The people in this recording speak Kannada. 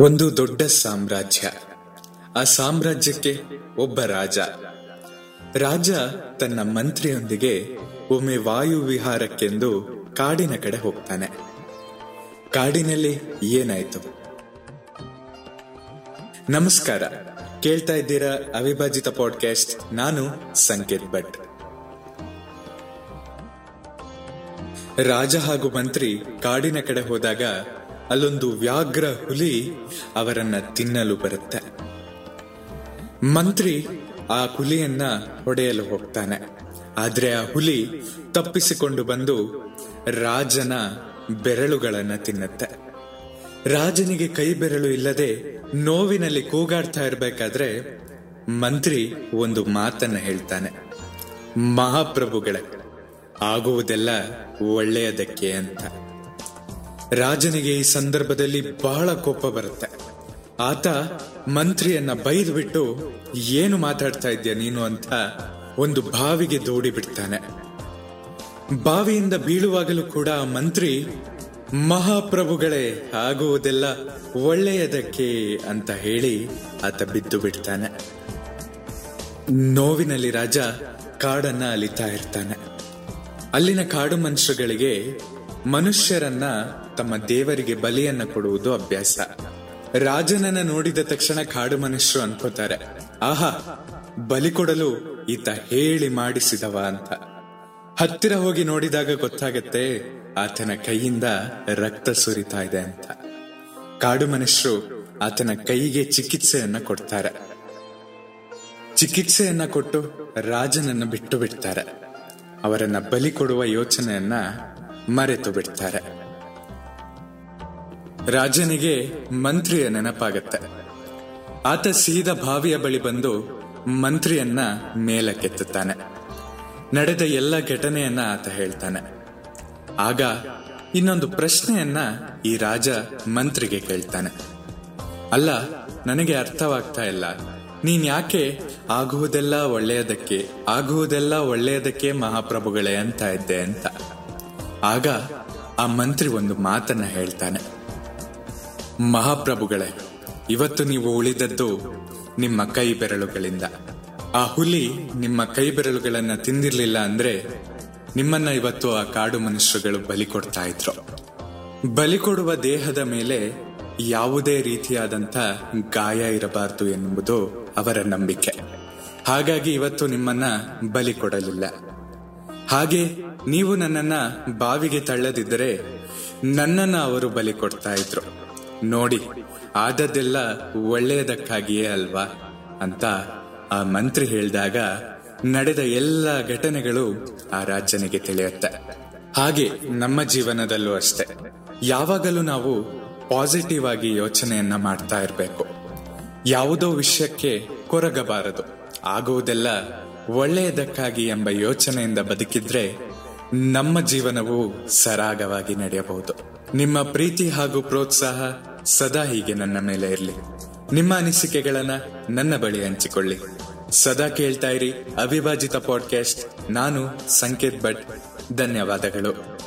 ಒಂದು ದೊಡ್ಡ ಸಾಮ್ರಾಜ್ಯ. ಆ ಸಾಮ್ರಾಜ್ಯಕ್ಕೆ ಒಬ್ಬ ರಾಜ. ರಾಜ ತನ್ನ ಮಂತ್ರಿಯೊಂದಿಗೆ ಒಮ್ಮೆ ವಾಯು ವಿಹಾರಕ್ಕೆಂದು ಕಾಡಿನ ಕಡೆ ಹೋಗ್ತಾನೆ. ಕಾಡಿನಲ್ಲಿ ಏನಾಯ್ತು? ನಮಸ್ಕಾರ. ಕೇಳ್ತಾ ಇದ್ದೀರಾ ಅವಿಭಾಜಿತ ಪಾಡ್ಕಾಸ್ಟ್ ನಾನು ಸಂಕೇತ್ ಭಟ್. ರಾಜ ಹಾಗೂ ಮಂತ್ರಿ ಕಾಡಿನ ಕಡೆ ಹೋದಾಗ ಅಲ್ಲೊಂದು ವ್ಯಾಘ್ರ ಹುಲಿ ಅವರನ್ನ ತಿನ್ನಲು ಬರುತ್ತೆ. ಮಂತ್ರಿ ಆ ಹುಲಿಯನ್ನ ಹೊಡೆಯಲು ಹೋಗ್ತಾನೆ. ಆದ್ರೆ ಆ ಹುಲಿ ತಪ್ಪಿಸಿಕೊಂಡು ಬಂದು ರಾಜನ ಬೆರಳುಗಳನ್ನ ತಿನ್ನುತ್ತೆ. ರಾಜನಿಗೆ ಕೈ ಬೆರಳು ಇಲ್ಲದೆ ನೋವಿನಲ್ಲಿ ಕೂಗಾಡ್ತಾ ಇರಬೇಕಾದ್ರೆ ಮಂತ್ರಿ ಒಂದು ಮಾತನ್ನ ಹೇಳ್ತಾನೆ. ಮಹಾಪ್ರಭುಗಳೇ, ಆಗುವುದೆಲ್ಲ ಒಳ್ಳೆಯದಕ್ಕೆ ಅಂತ. ರಾಜನಿಗೆ ಈ ಸಂದರ್ಭದಲ್ಲಿ ಬಹಳ ಕೋಪ ಬರುತ್ತೆ. ಆತ ಮಂತ್ರಿಯನ್ನ ಬೈದು ಬಿಟ್ಟು ಏನು ಮಾತಾಡ್ತಾ ಇದ್ದೀಯ ನೀನು? ಅಂತ ಒಂದು ಬಾವಿಗೆ ದೂಡಿ ಬಿಡ್ತಾನೆ. ಬಾವಿಯಿಂದ ಬೀಳುವಾಗಲೂ ಕೂಡ ಮಂತ್ರಿ, ಮಹಾಪ್ರಭುಗಳೇ, ಆಗುವುದೆಲ್ಲ ಒಳ್ಳೆಯದಕ್ಕೆ ಅಂತ ಹೇಳಿ ಆತ ಬಿದ್ದು ಬಿಡ್ತಾನೆ. ನೋವಿನಲ್ಲಿ ರಾಜ ಕಾಡನ್ನ ಅಲಿತಾ ಇರ್ತಾನೆ. ಅಲ್ಲಿನ ಕಾಡು ಮನುಷ್ಯಗಳಿಗೆ ಮನುಷ್ಯರನ್ನ ತಮ್ಮ ದೇವರಿಗೆ ಬಲಿಯನ್ನ ಕೊಡುವುದು ಅಭ್ಯಾಸ. ರಾಜನನ್ನ ನೋಡಿದ ತಕ್ಷಣ ಕಾಡು ಮನುಷ್ಯರು ಅನ್ಕೋತಾರೆ, ಆಹಾ, ಬಲಿ ಕೊಡಲು ಈತ ಹೇಳಿ ಮಾಡಿಸಿದವ ಅಂತ. ಹತ್ತಿರ ಹೋಗಿ ನೋಡಿದಾಗ ಗೊತ್ತಾಗತ್ತೆ, ಆತನ ಕೈಯಿಂದ ರಕ್ತ ಸುರಿತಾ ಇದೆ ಅಂತ. ಕಾಡು ಮನುಷ್ಯರು ಆತನ ಕೈಗೆ ಚಿಕಿತ್ಸೆಯನ್ನ ಕೊಡ್ತಾರೆ. ಚಿಕಿತ್ಸೆಯನ್ನ ಕೊಟ್ಟು ರಾಜನನ್ನ ಬಿಟ್ಟು ಬಿಡ್ತಾರೆ. ಅವರನ್ನ ಬಲಿ ಕೊಡುವ ಯೋಚನೆಯನ್ನ ಮರೆತು ಬಿಡ್ತಾರೆ. ರಾಜನಿಗೆ ಮಂತ್ರಿಯ ನೆನಪಾಗತ್ತೆ. ಆತ ಸೀದ ಬಾವಿಯ ಬಳಿ ಬಂದು ಮಂತ್ರಿಯನ್ನ ಮೇಲಕ್ಕೆತ್ತುತ್ತಾನೆ. ನಡೆದ ಎಲ್ಲ ಘಟನೆಯನ್ನ ಆತ ಹೇಳ್ತಾನೆ. ಆಗ ಇನ್ನೊಂದು ಪ್ರಶ್ನೆಯನ್ನ ಈ ರಾಜ ಮಂತ್ರಿಗೆ ಕೇಳ್ತಾನೆ. ಅಲ್ಲ, ನನಗೆ ಅರ್ಥವಾಗ್ತಾ ಇಲ್ಲ. ನೀನ್ ಯಾಕೆ ಆಗುವುದೆಲ್ಲ ಒಳ್ಳೆಯದಕ್ಕೆ ಆಗುವುದೆಲ್ಲ ಒಳ್ಳೆಯದಕ್ಕೆ ಮಹಾಪ್ರಭುಗಳೇ ಅಂತ ಇದ್ದೆ ಅಂತ. ಆಗ ಆ ಮಂತ್ರಿ ಒಂದು ಮಾತನ್ನ ಹೇಳ್ತಾನೆ. ಮಹಾಪ್ರಭುಗಳೇ, ಇವತ್ತು ನೀವು ಉಳಿದದ್ದು ನಿಮ್ಮ ಕೈ ಬೆರಳುಗಳಿಂದ ಆ ಹುಲಿ ನಿಮ್ಮ ಕೈ ಬೆರಳುಗಳನ್ನ ತಿಂದಿರ್ಲಿಲ್ಲ ಅಂದ್ರೆ ನಿಮ್ಮನ್ನ ಇವತ್ತು ಆ ಕಾಡು ಮನುಷ್ಯರುಗಳು ಬಲಿ ಕೊಡ್ತಾ ಇದ್ರು. ಬಲಿ ಕೊಡುವ ದೇಹದ ಮೇಲೆ ಯಾವುದೇ ರೀತಿಯಾದಂತ ಗಾಯ ಇರಬಾರದು ಎನ್ನುವುದು ಅವರ ನಂಬಿಕೆ. ಹಾಗಾಗಿ ಇವತ್ತು ನಿಮ್ಮನ್ನ ಬಲಿ ಕೊಡಲಿಲ್ಲ. ಹಾಗೆ ನೀವು ನನ್ನನ್ನ ಬಾವಿಗೆ ತಳ್ಳದಿದ್ದರೆ ನನ್ನನ್ನ ಅವರು ಬಲಿ ಕೊಡ್ತಾ ಇದ್ರು. ನೋಡಿ, ಆದದ್ದೆಲ್ಲ ಒಳ್ಳೆಯದಕ್ಕಾಗಿಯೇ ಅಲ್ವಾ? ಅಂತ ಆ ಮಂತ್ರಿ ಹೇಳಿದಾಗ ನಡೆದ ಎಲ್ಲ ಘಟನೆಗಳು ಆ ರಾಜನಿಗೆ ತಿಳಿಯುತ್ತೆ. ಹಾಗೆ ನಮ್ಮ ಜೀವನದಲ್ಲೂ ಅಷ್ಟೆ. ಯಾವಾಗಲೂ ನಾವು ಪಾಸಿಟಿವ್ ಆಗಿ ಯೋಚನೆಯನ್ನ ಮಾಡ್ತಾ ಇರಬೇಕು. ಯಾವುದೋ ವಿಷಯಕ್ಕೆ ಕೊರಗಬಾರದು. ಆಗುವುದೆಲ್ಲ ಒಳ್ಳೆಯದಕ್ಕಾಗಿ ಎಂಬ ಯೋಚನೆಯಿಂದ ಬದುಕಿದ್ರೆ ನಮ್ಮ ಜೀವನವು ಸರಾಗವಾಗಿ ನಡೆಯಬಹುದು. ನಿಮ್ಮ ಪ್ರೀತಿ ಹಾಗೂ ಪ್ರೋತ್ಸಾಹ ಸದಾ ಹೀಗೆ ನನ್ನ ಮೇಲೆ ಇರಲಿ. ನಿಮ್ಮ ಅನಿಸಿಕೆಗಳನ್ನ ನನ್ನ ಬಳಿ ಹಂಚಿಕೊಳ್ಳಿ. ಸದಾ ಕೇಳ್ತಾ ಇರಿ ಅವಿಭಾಜಿತ ಪಾಡ್ಕಾಸ್ಟ್ ನಾನು ಸಂಕೇತ್ ಭಟ್. ಧನ್ಯವಾದಗಳು.